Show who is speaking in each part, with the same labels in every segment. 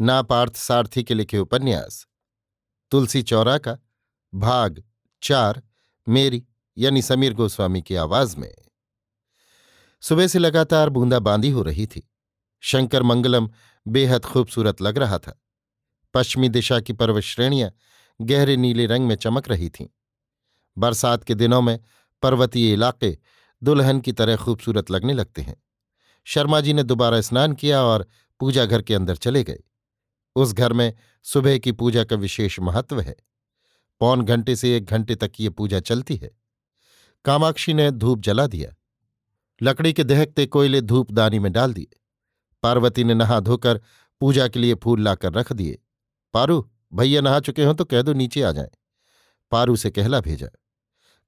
Speaker 1: ना पार्थ सारथी के लिखे उपन्यास। तुलसी चौरा का भाग चार, मेरी यानी समीर गोस्वामी की आवाज़ में। सुबह से लगातार बूंदाबांदी हो रही थी। शंकर मंगलम बेहद खूबसूरत लग रहा था। पश्चिमी दिशा की पर्वत श्रेणियाँ गहरे नीले रंग में चमक रही थीं। बरसात के दिनों में पर्वतीय इलाके दुल्हन की तरह खूबसूरत लगने लगते हैं। शर्मा जी ने दोबारा स्नान किया और पूजा घर के अंदर चले गए। उस घर में सुबह की पूजा का विशेष महत्व है। पौन घंटे से एक घंटे तक ये पूजा चलती है। कामाक्षी ने धूप जला दिया। लकड़ी के दहकते कोयले धूपदानी में डाल दिए। पार्वती ने नहा धोकर पूजा के लिए फूल लाकर रख दिए। पारू, भैया नहा चुके हों तो कह दो नीचे आ जाए। पारू से कहला भेजा।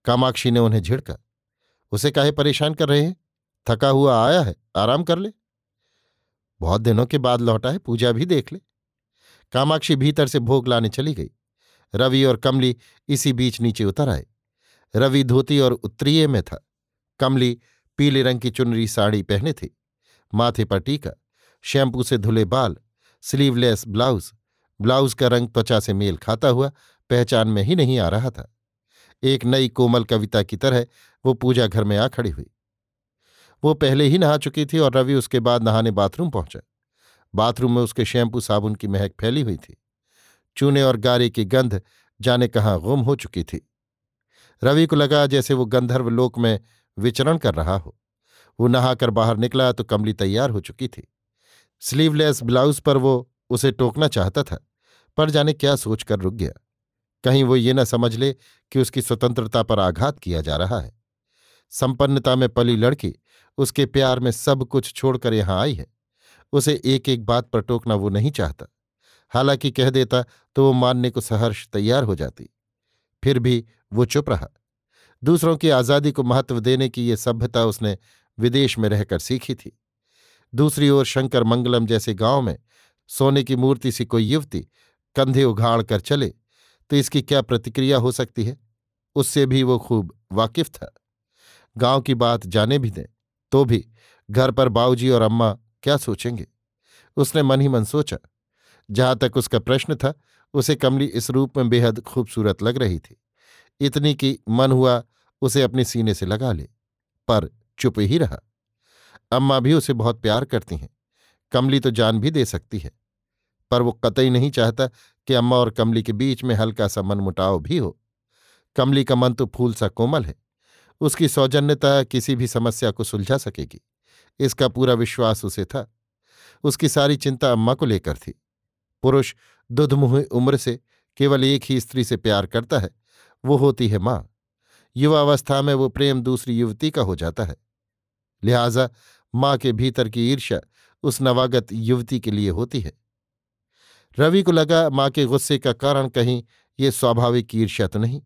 Speaker 1: कामाक्षी ने उन्हें झिड़का। उसे काहे परेशान कर रहे हैं? थका हुआ आया है, आराम कर ले। बहुत दिनों के बाद लौटा है, पूजा भी देख ले। कामाक्षी भीतर से भोग लाने चली गई। रवि और कमली इसी बीच नीचे उतर आए। रवि धोती और उत्तरीय में था। कमली पीले रंग की चुनरी साड़ी पहने थी। माथे पर टीका शैम्पू से धुले बाल स्लीवलेस ब्लाउज ब्लाउज का रंग त्वचा से मेल खाता हुआ, पहचान में ही नहीं आ रहा था। एक नई कोमल कविता की तरह वो पूजा घर में आ खड़ी हुई। वो पहले ही नहा चुकी थी और रवि उसके बाद नहाने बाथरूम पहुँचा। बाथरूम में उसके शैम्पू, साबुन की महक फैली हुई थी। चूने और गारे की गंध जाने कहाँ गुम हो चुकी थी। रवि को लगा जैसे वो गंधर्व लोक में विचरण कर रहा हो। वो नहाकर बाहर निकला तो कमली तैयार हो चुकी थी। स्लीवलेस ब्लाउज पर वो उसे टोकना चाहता था, पर जाने क्या सोचकर रुक गया। कहीं वो ये न समझ ले कि उसकी स्वतंत्रता पर आघात किया जा रहा है। संपन्नता में पली लड़की, उसके प्यार में सब कुछ छोड़कर यहाँ आई है। उसे एक एक बात पर टोकना वो नहीं चाहता। हालाँकि कह देता तो वो मानने को सहर्ष तैयार हो जाती। फिर भी वो चुप रहा। दूसरों की आज़ादी को महत्व देने की ये सभ्यता उसने विदेश में रहकर सीखी थी। दूसरी ओर शंकर मंगलम जैसे गाँव में सोने की मूर्ति सी कोई युवती कंधे उघाड़ कर चले तो इसकी क्या प्रतिक्रिया हो सकती है? उससे भी वो खूब वाकिफ था। गाँव की बात जाने भी दें तो भी घर पर बाऊजी और अम्मा क्या सोचेंगे? उसने मन ही मन सोचा। जहाँ तक उसका प्रश्न था, उसे कमली इस रूप में बेहद खूबसूरत लग रही थी। इतनी कि मन हुआ उसे अपने सीने से लगा ले, पर चुप ही रहा। अम्मा भी उसे बहुत प्यार करती हैं। कमली तो जान भी दे सकती है, पर वो कतई नहीं चाहता कि अम्मा और कमली के बीच में हल्का सा मनमुटाव भी हो। कमली का मन तो फूल सा कोमल है। उसकी सौजन्यता किसी भी समस्या को सुलझा सकेगी। इसका पूरा विश्वास उसे था। उसकी सारी चिंता अम्मा को लेकर थी। पुरुष दुधमुह उम्र से केवल एक ही स्त्री से प्यार करता है, वो होती है माँ। युवावस्था में वो प्रेम दूसरी युवती का हो जाता है। लिहाजा माँ के भीतर की ईर्ष्या उस नवागत युवती के लिए होती है। रवि को लगा माँ के गुस्से का कारण कहीं ये स्वाभाविक ईर्ष्या तो नहीं।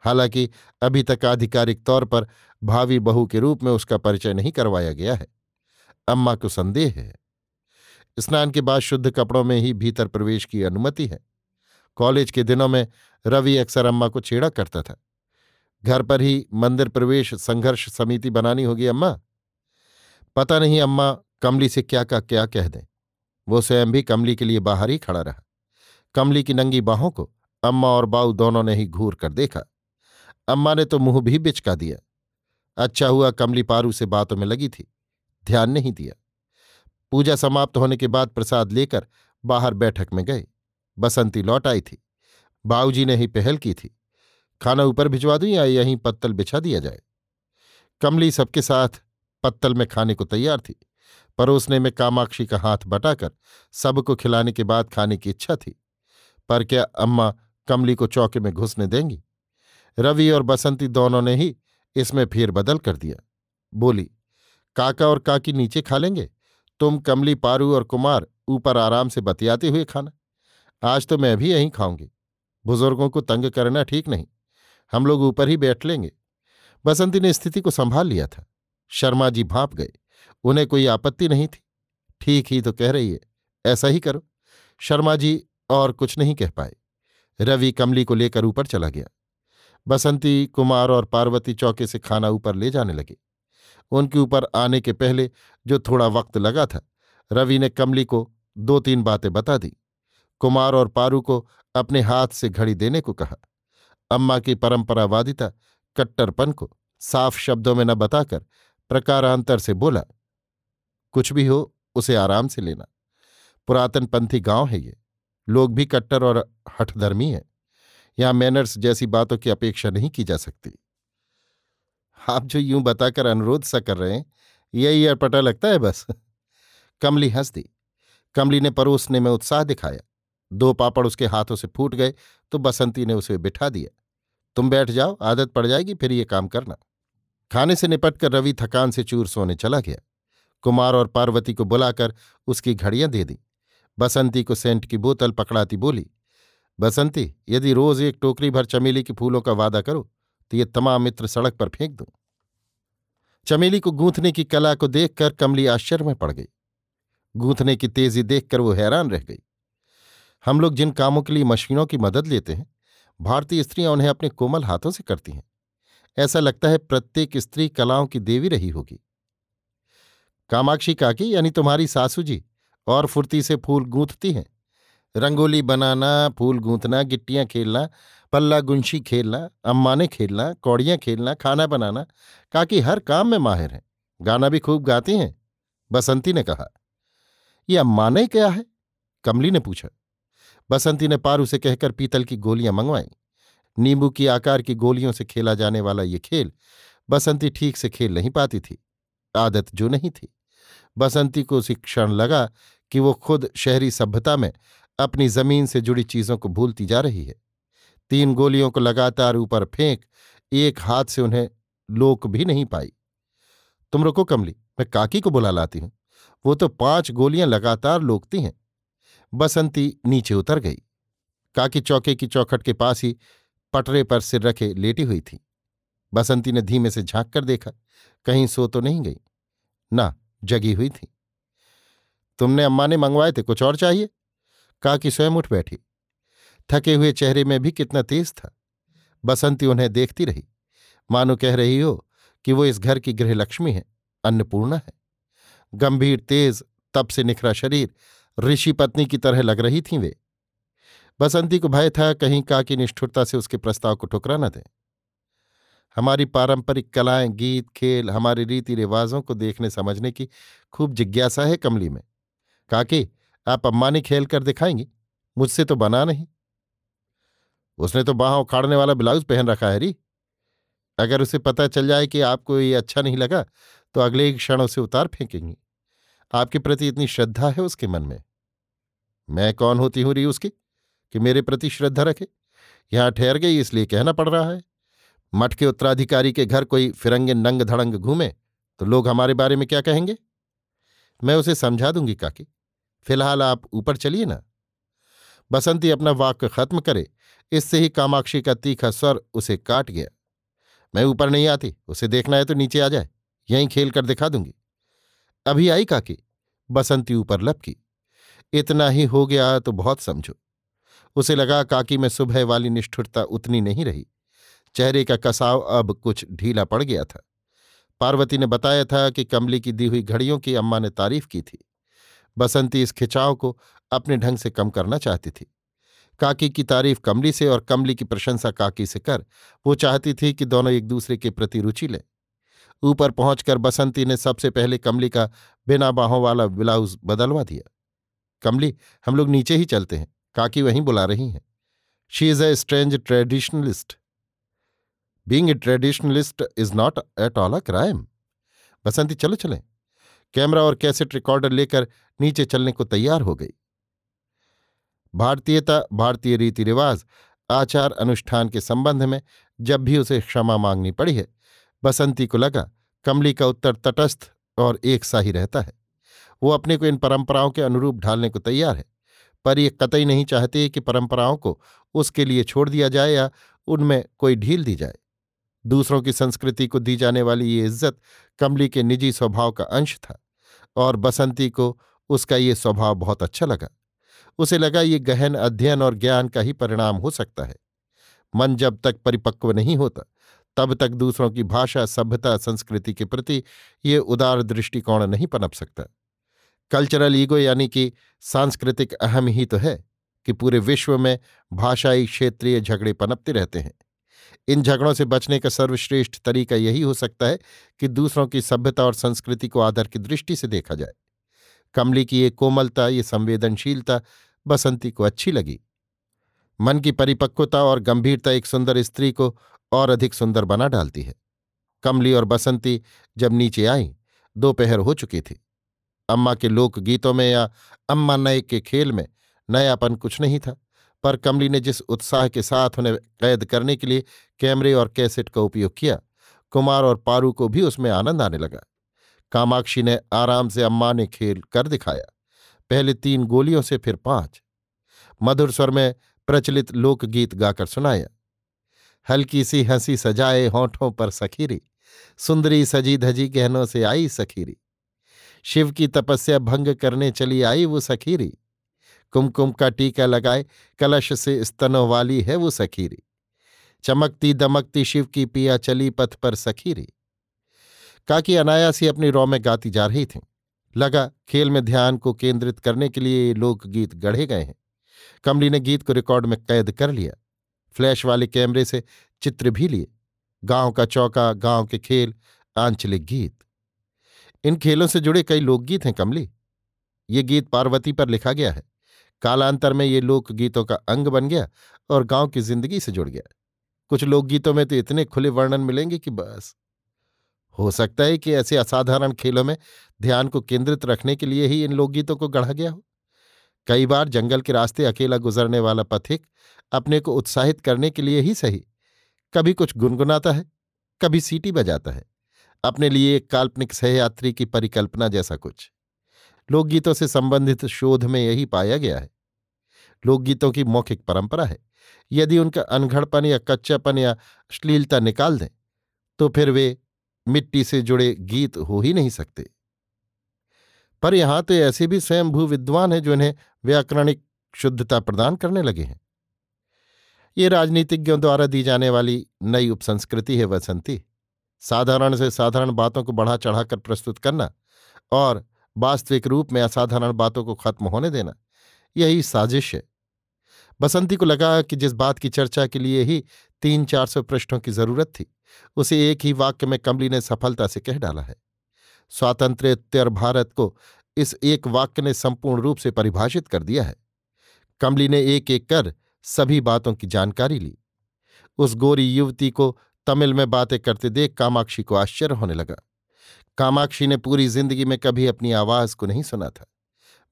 Speaker 1: हालाँकि अभी तक आधिकारिक तौर पर भावी बहू के रूप में उसका परिचय नहीं करवाया गया है। अम्मा को संदेह है। स्नान के बाद शुद्ध कपड़ों में ही भीतर प्रवेश की अनुमति है। कॉलेज के दिनों में रवि अक्सर अम्मा को छेड़ा करता था। घर पर ही मंदिर प्रवेश संघर्ष समिति बनानी होगी अम्मा। पता नहीं अम्मा कमली से क्या का क्या कह दें। वो स्वयं भी कमली के लिए बाहर ही खड़ा रहा। कमली की नंगी बाहों को अम्मा और बाऊ दोनों ने ही घूर कर देखा। अम्मा ने तो मुँह भी बिचका दिया। अच्छा हुआ कमली पारू से बातों में लगी थी। ध्यान नहीं दिया। पूजा समाप्त होने के बाद प्रसाद लेकर बाहर बैठक में गए बसंती लौट आई थी। बाऊजी ने ही पहल की थी। खाना ऊपर भिजवा दूँ या यहीं पत्तल बिछा दिया जाए? कमली सबके साथ पत्तल में खाने को तैयार थी। परोसने में कामाक्षी का हाथ बटाकर सबको खिलाने के बाद खाने की इच्छा थी। पर क्या अम्मा कमली को चौके में घुसने देंगी? रवि और बसंती दोनों ने ही इसमें फेरबदल कर दिया। बोली, काका और काकी नीचे खा लेंगे? तुम कमली, पारू और कुमार ऊपर आराम से बतियाते हुए खाना। आज तो मैं भी यहीं खाऊँगी। बुज़ुर्गों को तंग करना ठीक नहीं। हम लोग ऊपर ही बैठ लेंगे। बसंती ने स्थिति को संभाल लिया था। शर्मा जी भाप गए। उन्हें कोई आपत्ति नहीं थी। ठीक ही तो कह रही है। ऐसा ही करो। शर्मा जी और कुछ नहीं कह पाए। रवि कमली को लेकर ऊपर चला गया। बसंती, कुमार और पार्वती चौके से खाना ऊपर ले जाने लगे। उनके ऊपर आने के पहले जो थोड़ा वक्त लगा था, रवि ने कमली को दो तीन बातें बता दी। कुमार और पारू को अपने हाथ से घड़ी देने को कहा। अम्मा की परंपरावादिता, कट्टरपन को साफ़ शब्दों में न बताकर प्रकारांतर से बोला, कुछ भी हो, उसे आराम से लेना। पुरातन पंथी गाँव है ये। लोग भी कट्टर और हठधर्मी हैं। यहाँ मैनर्स जैसी बातों की अपेक्षा नहीं की जा सकती। आप जो यूँ बताकर अनुरोध सा कर रहे हैं, यही अटपटा लगता है बस। कमली हंस दी कमली ने परोसने में उत्साह दिखाया। दो पापड़ उसके हाथों से फूट गए तो बसंती ने उसे बिठा दिया। तुम बैठ जाओ, आदत पड़ जाएगी फिर ये काम करना। खाने से निपटकर रवि थकान से चूर सोने चला गया। कुमार और पार्वती को बुलाकर उसकी घड़ियाँ दे दी। बसंती को सेंट की बोतल पकड़ाती बोली बसंती, यदि रोज एक टोकरी भर चमेली के फूलों का वादा करो तो ये तमाम मित्र सड़क पर फेंक दूँ। चमेली को गूंथने की कला को देखकर कमली आश्चर्य में पड़ गई। गूंथने की तेज़ी देखकर वो हैरान रह गई। हम लोग जिन कामों के लिए मशीनों की मदद लेते हैं, भारतीय स्त्रियाँ उन्हें अपने कोमल हाथों से करती हैं। ऐसा लगता है प्रत्येक स्त्री कलाओं की देवी रही होगी। कामाक्षी काकी, यानी तुम्हारी सासू जी, और फुर्ती से फूल गूंथती हैं। रंगोली बनाना, फूल गूंथना, गिट्टियाँ खेलना, पल्ला गुंशी खेलना अम्मा ने खेलना, कौड़ियाँ खेलना, खाना बनाना, काकी हर काम में माहिर हैं। गाना भी खूब गाती हैं, बसंती ने कहा। ये अम्मा ने क्या है? कमली ने पूछा। बसंती ने पारू से कहकर पीतल की गोलियाँ मंगवाई। नींबू की आकार की गोलियों से खेला जाने वाला ये खेल, बसंती ठीक से खेल नहीं पाती थी। आदत जो नहीं थी। बसंती को उसी क्षण लगा कि वो खुद शहरी सभ्यता में अपनी ज़मीन से जुड़ी चीज़ों को भूलती जा रही है। तीन गोलियों को लगातार ऊपर फेंक, एक हाथ से उन्हें लोक भी नहीं पाई। तुम रुको कमली, मैं काकी को बुला लाती हूँ। वो तो पाँच गोलियाँ लगातार लोकती हैं। बसंती नीचे उतर गई। काकी चौके की चौखट के पास ही पटरे पर सिर रखे लेटी हुई थी। बसंती ने धीमे से झाँक कर देखा, कहीं सो तो नहीं गई। ना, जगी हुई थी। तुमने अम्मा ने मंगवाए थे, कुछ और चाहिए? काकी स्वयं उठ बैठी। थके हुए चेहरे में भी कितना तेज था। बसंती उन्हें देखती रही। मानो कह रही हो कि वो इस घर की गृहलक्ष्मी है, अन्नपूर्णा है। गंभीर, तेज, तप से निखरा शरीर, ऋषि पत्नी की तरह लग रही थी वे। बसंती को भय था कहीं काकी निष्ठुरता से उसके प्रस्ताव को ठुकरा न दें। हमारी पारंपरिक कलाएँ, गीत, खेल, हमारे रीति रिवाजों को देखने समझने की खूब जिज्ञासा है कमली में। काकी आप अम्मानी खेल कर दिखाएँगी। मुझसे तो बना नहीं। उसने तो बाह उखाड़ने वाला ब्लाउज पहन रखा है री। अगर उसे पता चल जाए कि आपको ये अच्छा नहीं लगा तो अगले ही क्षण उसे उतार फेंकेंगी। आपके प्रति इतनी श्रद्धा है उसके मन में। मैं कौन होती हूँ री उसकी, कि मेरे प्रति श्रद्धा रखे? यहाँ ठहर गई, इसलिए कहना पड़ रहा है। मठ के उत्तराधिकारी के घर कोई फिरंगे नंग धड़ंग घूमे तो लोग हमारे बारे में क्या कहेंगे? मैं उसे समझा दूँगी, काकी। फ़िलहाल आप ऊपर चलिए ना। बसंती अपना वाक्य खत्म करे, इससे ही कामाक्षी का तीखा स्वर उसे काट गया। मैं ऊपर नहीं आती, उसे देखना है तो नीचे आ जाए, यहीं खेल कर दिखा दूँगी। अभी आई काकी? बसंती ऊपर लपकी। इतना ही हो गया तो बहुत समझो। उसे लगा काकी में सुबह वाली निष्ठुरता उतनी नहीं रही। चेहरे का कसाव अब कुछ ढीला पड़ गया था। पार्वती ने बताया था कि कमली की दी हुई घड़ियों की अम्मा ने तारीफ़ की थी। बसंती इस खिंचाव को अपने ढंग से कम करना चाहती थी। काकी की तारीफ़ कमली से और कमली की प्रशंसा काकी से कर, वो चाहती थी कि दोनों एक दूसरे के प्रति रुचि लें। ऊपर पहुंचकर बसंती ने सबसे पहले कमली का बिना बाहों वाला ब्लाउज बदलवा दिया। कमली, हम लोग नीचे ही चलते हैं। काकी वहीं बुला रही हैं। She is a strange traditionalist being a traditionalist is not at all a crime Basanti, चलो चलें। कैमरा और कैसेट रिकॉर्डर लेकर नीचे चलने को तैयार हो गई। भारतीयता, भारतीय रीति रिवाज आचार अनुष्ठान के संबंध में जब भी उसे क्षमा मांगनी पड़ी है, बसंती को लगा, कमली का उत्तर तटस्थ और एक सा ही रहता है। वो अपने को इन परंपराओं के अनुरूप ढालने को तैयार है, पर ये कतई नहीं चाहते कि परंपराओं को उसके लिए छोड़ दिया जाए या उनमें कोई ढील दी जाए। दूसरों की संस्कृति को दी जाने वाली ये इज़्ज़त कमली के निजी स्वभाव का अंश था। और बसंती को उसका ये स्वभाव बहुत अच्छा लगा। उसे लगा ये गहन अध्ययन और ज्ञान का ही परिणाम हो सकता है। मन जब तक परिपक्व नहीं होता, तब तक दूसरों की भाषा, सभ्यता, संस्कृति के प्रति ये उदार दृष्टिकोण नहीं पनप सकता। कल्चरल ईगो यानी कि सांस्कृतिक अहम ही तो है कि पूरे विश्व में भाषाई क्षेत्रीय झगड़े पनपते रहते हैं। इन झगड़ों से बचने का सर्वश्रेष्ठ तरीका यही हो सकता है कि दूसरों की सभ्यता और संस्कृति को आदर की दृष्टि से देखा जाए। कमली की ये कोमलता, ये संवेदनशीलता बसंती को अच्छी लगी। मन की परिपक्वता और गंभीरता एक सुंदर स्त्री को और अधिक सुंदर बना डालती है। कमली और बसंती जब नीचे आईं, दोपहर हो चुकी थी। अम्मा के लोकगीतों में या अम्मा नए के खेल में नयापन कुछ नहीं था। पर कमली ने जिस उत्साह के साथ उन्हें कैद करने के लिए कैमरे और कैसेट का उपयोग किया, कुमार और पारू को भी उसमें आनंद आने लगा। कामाक्षी ने आराम से अम्मा ने खेल कर दिखाया। पहले तीन गोलियों से फिर पाँच। मधुर स्वर में प्रचलित लोकगीत गाकर सुनाया। हल्की सी हँसी सजाए होठों पर सखीरी, सुंदरी सजी धजी गहनों से आई सखीरी। शिव की तपस्या भंग करने चली आई वो सखीरी। कुमकुम का टीका लगाए, कलश से स्तनों वाली है वो सखीरी। चमकती दमकती शिव की पिया चली पथ पर सखीरी। काकी अनायासी अपनी रौ में गाती जा रही थीं। लगा, खेल में ध्यान को केंद्रित करने के लिए लोकगीत गढ़े गए हैं। कमली ने गीत को रिकॉर्ड में कैद कर लिया। फ्लैश वाले कैमरे से चित्र भी लिए। गाँव का चौका, गाँव के खेल, आंचलिक गीत। इन खेलों से जुड़े कई लोकगीत हैं कमली। ये गीत पार्वती पर लिखा गया है। कालांतर में ये लोकगीतों का अंग बन गया और गाँव की ज़िंदगी से जुड़ गया। कुछ लोकगीतों में तो इतने खुले वर्णन मिलेंगे कि बस। हो सकता है कि ऐसे असाधारण खेलों में ध्यान को केंद्रित रखने के लिए ही इन लोकगीतों को गढ़ा गया हो। कई बार जंगल के रास्ते अकेला गुजरने वाला पथिक अपने को उत्साहित करने के लिए ही सही। कभी कुछ गुनगुनाता है, कभी सीटी बजाता है। अपने लिए एक काल्पनिक सहयात्री की परिकल्पना जैसा कुछ। लोकगीतों से संबंधित शोध में यही पाया गया है। लोकगीतों की मौखिक परंपरा है। यदि उनका अनघड़पन या कच्चापन या अश्लीलता निकाल दें तो फिर वे मिट्टी से जुड़े गीत हो ही नहीं सकते। पर यहाँ तो ऐसे भी स्वयंभू विद्वान हैं जो इन्हें व्याकरणिक शुद्धता प्रदान करने लगे हैं। ये राजनीतिज्ञों द्वारा दी जाने वाली नई उपसंस्कृति है वसंती। साधारण से साधारण बातों को बढ़ा चढ़ाकर प्रस्तुत करना और वास्तविक रूप में असाधारण बातों को खत्म होने देना। यही साजिश है। बसंती को लगा कि जिस बात की चर्चा के लिए ही तीन चार सौ पृष्ठों की ज़रूरत थी, उसे एक ही वाक्य में कमली ने सफलता से कह डाला है। स्वातंत्र्योत्तर भारत को इस एक वाक्य ने संपूर्ण रूप से परिभाषित कर दिया है। कमली ने एक एक कर सभी बातों की जानकारी ली। उस गोरी युवती को तमिल में बातें करते देख कामाक्षी को आश्चर्य होने लगा। कामाक्षी ने पूरी ज़िंदगी में कभी अपनी आवाज़ को नहीं सुना था।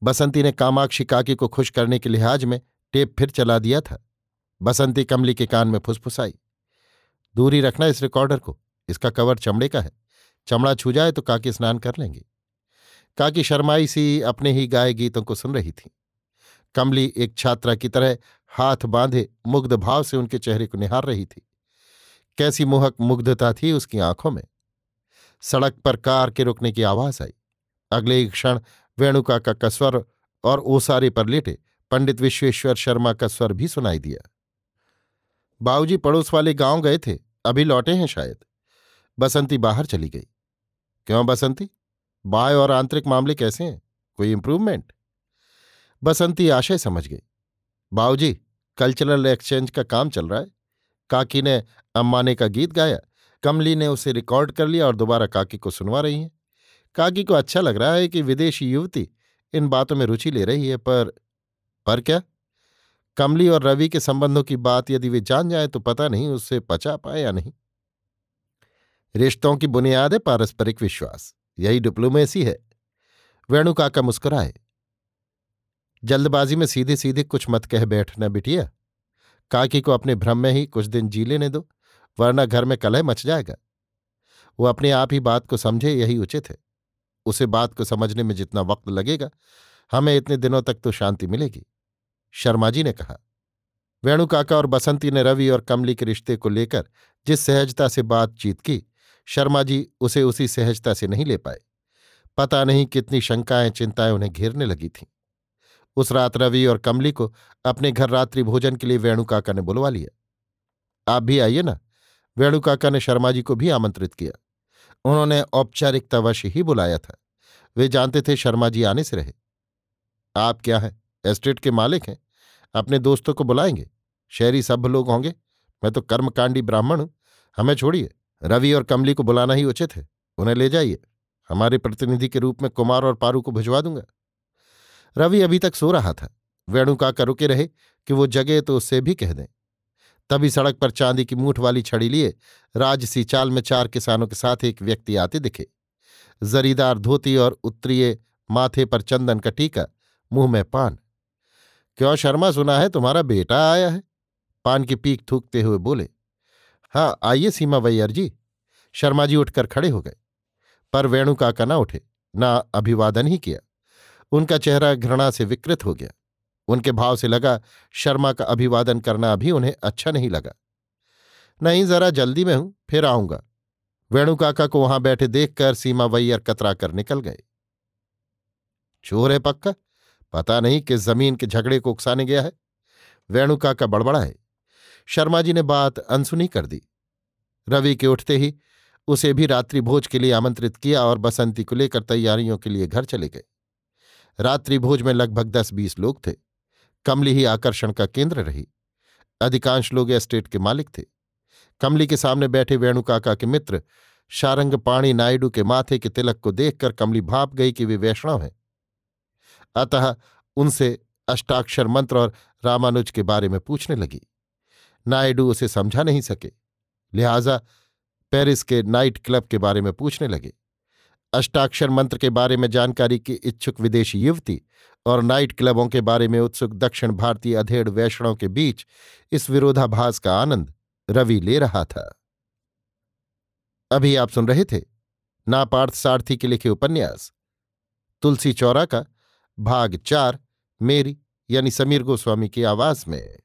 Speaker 1: बसंती ने कामाक्षी काकी को खुश करने के लिहाज में टेप फिर चला दिया था। बसंती कमली के कान में फुसफुसाई। दूरी रखना इस रिकॉर्डर को, इसका कवर चमड़े का है। चमड़ा छू जाए तो काकी स्नान कर लेंगे। काकी शर्माई सी अपने ही गाय गीतों को सुन रही थी। कमली एक छात्रा की तरह हाथ बांधे मुग्ध भाव से उनके चेहरे को निहार रही थी। कैसी मोहक मुग्धता थी उसकी आँखों में। सड़क पर कार के रुकने की आवाज़ आई। अगले ही क्षण वेणुका का कसवर और ओसारे पर लेटे पंडित विश्वेश्वर शर्मा का स्वर भी सुनाई दिया। बाबूजी पड़ोस वाले गाँव गए थे, अभी लौटे हैं शायद। बसंती बाहर चली गई। क्यों बसंती? बाय और आंतरिक मामले कैसे हैं? कोई इंप्रूवमेंट बसंती आशय समझ गई। बाऊजी, कल्चरल एक्सचेंज का काम चल रहा है। काकी ने अम्माने का गीत गाया। कमली ने उसे रिकॉर्ड कर लिया और दोबारा काकी को सुनवा रही हैं। काकी को अच्छा लग रहा है कि विदेशी युवती इन बातों में रुचि ले रही है, पर पर क्या? कमली और रवि के संबंधों की बात यदि वे जान जाए तो पता नहीं उससे पचा पाए या नहीं। रिश्तों की बुनियाद है पारस्परिक विश्वास, यही डिप्लोमेसी है। वेणु काका मुस्कुराए। जल्दबाजी में सीधे सीधे कुछ मत कह बैठना बिटिया। काकी को अपने भ्रम में ही कुछ दिन जी लेने दो। वरना घर में कलह मच जाएगा। वो अपने आप ही बात को समझे, यही उचित है। उसे बात को समझने में जितना वक्त लगेगा, हमें इतने दिनों तक तो शांति मिलेगी। शर्मा जी ने कहा। वेणु काका और बसंती ने रवि और कमली के रिश्ते को लेकर जिस सहजता से बातचीत की, शर्मा जी उसे उसी सहजता से नहीं ले पाए। पता नहीं कितनी शंकाएँ, चिंताएँ उन्हें घेरने लगी थीं। उस रात रवि और कमली को अपने घर रात्रि भोजन के लिए वेणु काका ने बुलवा लिया। आप भी आइए ना। वेणु काका ने शर्मा जी को भी आमंत्रित किया। उन्होंने औपचारिकतावश ही बुलाया था। वे जानते थे शर्मा जी आने से रहे। आप क्या हैं? एस्टेट के मालिक हैं। अपने दोस्तों को बुलाएँगे? शहरी सभ्य लोग होंगे। मैं तो कर्मकांडी ब्राह्मण हूँ। हमें छोड़िए। रवि और कमली को बुलाना ही उचित है। उन्हें ले जाइए। हमारे प्रतिनिधि के रूप में कुमार और पारू को भिजवा दूँगा। रवि अभी तक सो रहा था। वेणु काका रुके रहे कि वो जगे तो उससे भी कह दें। तभी सड़क पर चांदी की मूठ वाली छड़ी लिए राजसी चाल में चार किसानों के साथ एक व्यक्ति आते दिखे। जरीदार धोती और उत्तरीय माथे पर चंदन का टीका, मुँह में पान। क्यों शर्मा, सुना है तुम्हारा बेटा आया है? पान की पीक थूकते हुए बोले। हाँ आइए सीमा वैयर जी। शर्मा जी उठकर खड़े हो गए। पर वेणु काका ना उठे, ना अभिवादन ही किया। उनका चेहरा घृणा से विकृत हो गया। उनके भाव से लगा, शर्मा का अभिवादन करना भी उन्हें अच्छा नहीं लगा। नहीं जरा जल्दी में हूँ, फिर आऊँगा। वेणु काका को वहाँ बैठे देखकर सीमा वैयर कतरा कर निकल गए चोर है पक्का? पता नहीं किस ज़मीन के झगड़े को उकसाने गया है। वेणु काका बड़बड़ा है। शर्मा जी ने बात अनसुनी कर दी। रवि के उठते ही उसे भी रात्रि भोज के लिए आमंत्रित किया और बसंती को लेकर तैयारियों के लिए घर चले गए। रात्रि भोज में लगभग दस बीस लोग थे। कमली ही आकर्षण का केंद्र रही। अधिकांश लोग एस्टेट के मालिक थे। कमली के सामने बैठे वेणुकाका के मित्र शारंग पाणी नायडू के माथे के तिलक को देखकर कमली भाप गई कि वे वैष्णव हैं। अतः उनसे अष्टाक्षर मंत्र और रामानुज के बारे में पूछने लगी। नायडू उसे समझा नहीं सके। लिहाजा पेरिस के नाइट क्लब के बारे में पूछने लगे। अष्टाक्षर मंत्र के बारे में जानकारी की इच्छुक विदेशी युवती और नाइट क्लबों के बारे में उत्सुक दक्षिण भारतीय अधेड़ वैष्णों के बीच इस विरोधाभास का आनंद रवि ले रहा था। अभी आप सुन रहे थे नापार्थ सारथी के लिखे उपन्यास, तुलसी चौरा का भाग चार, मेरी यानी समीर गोस्वामी की आवाज़ में।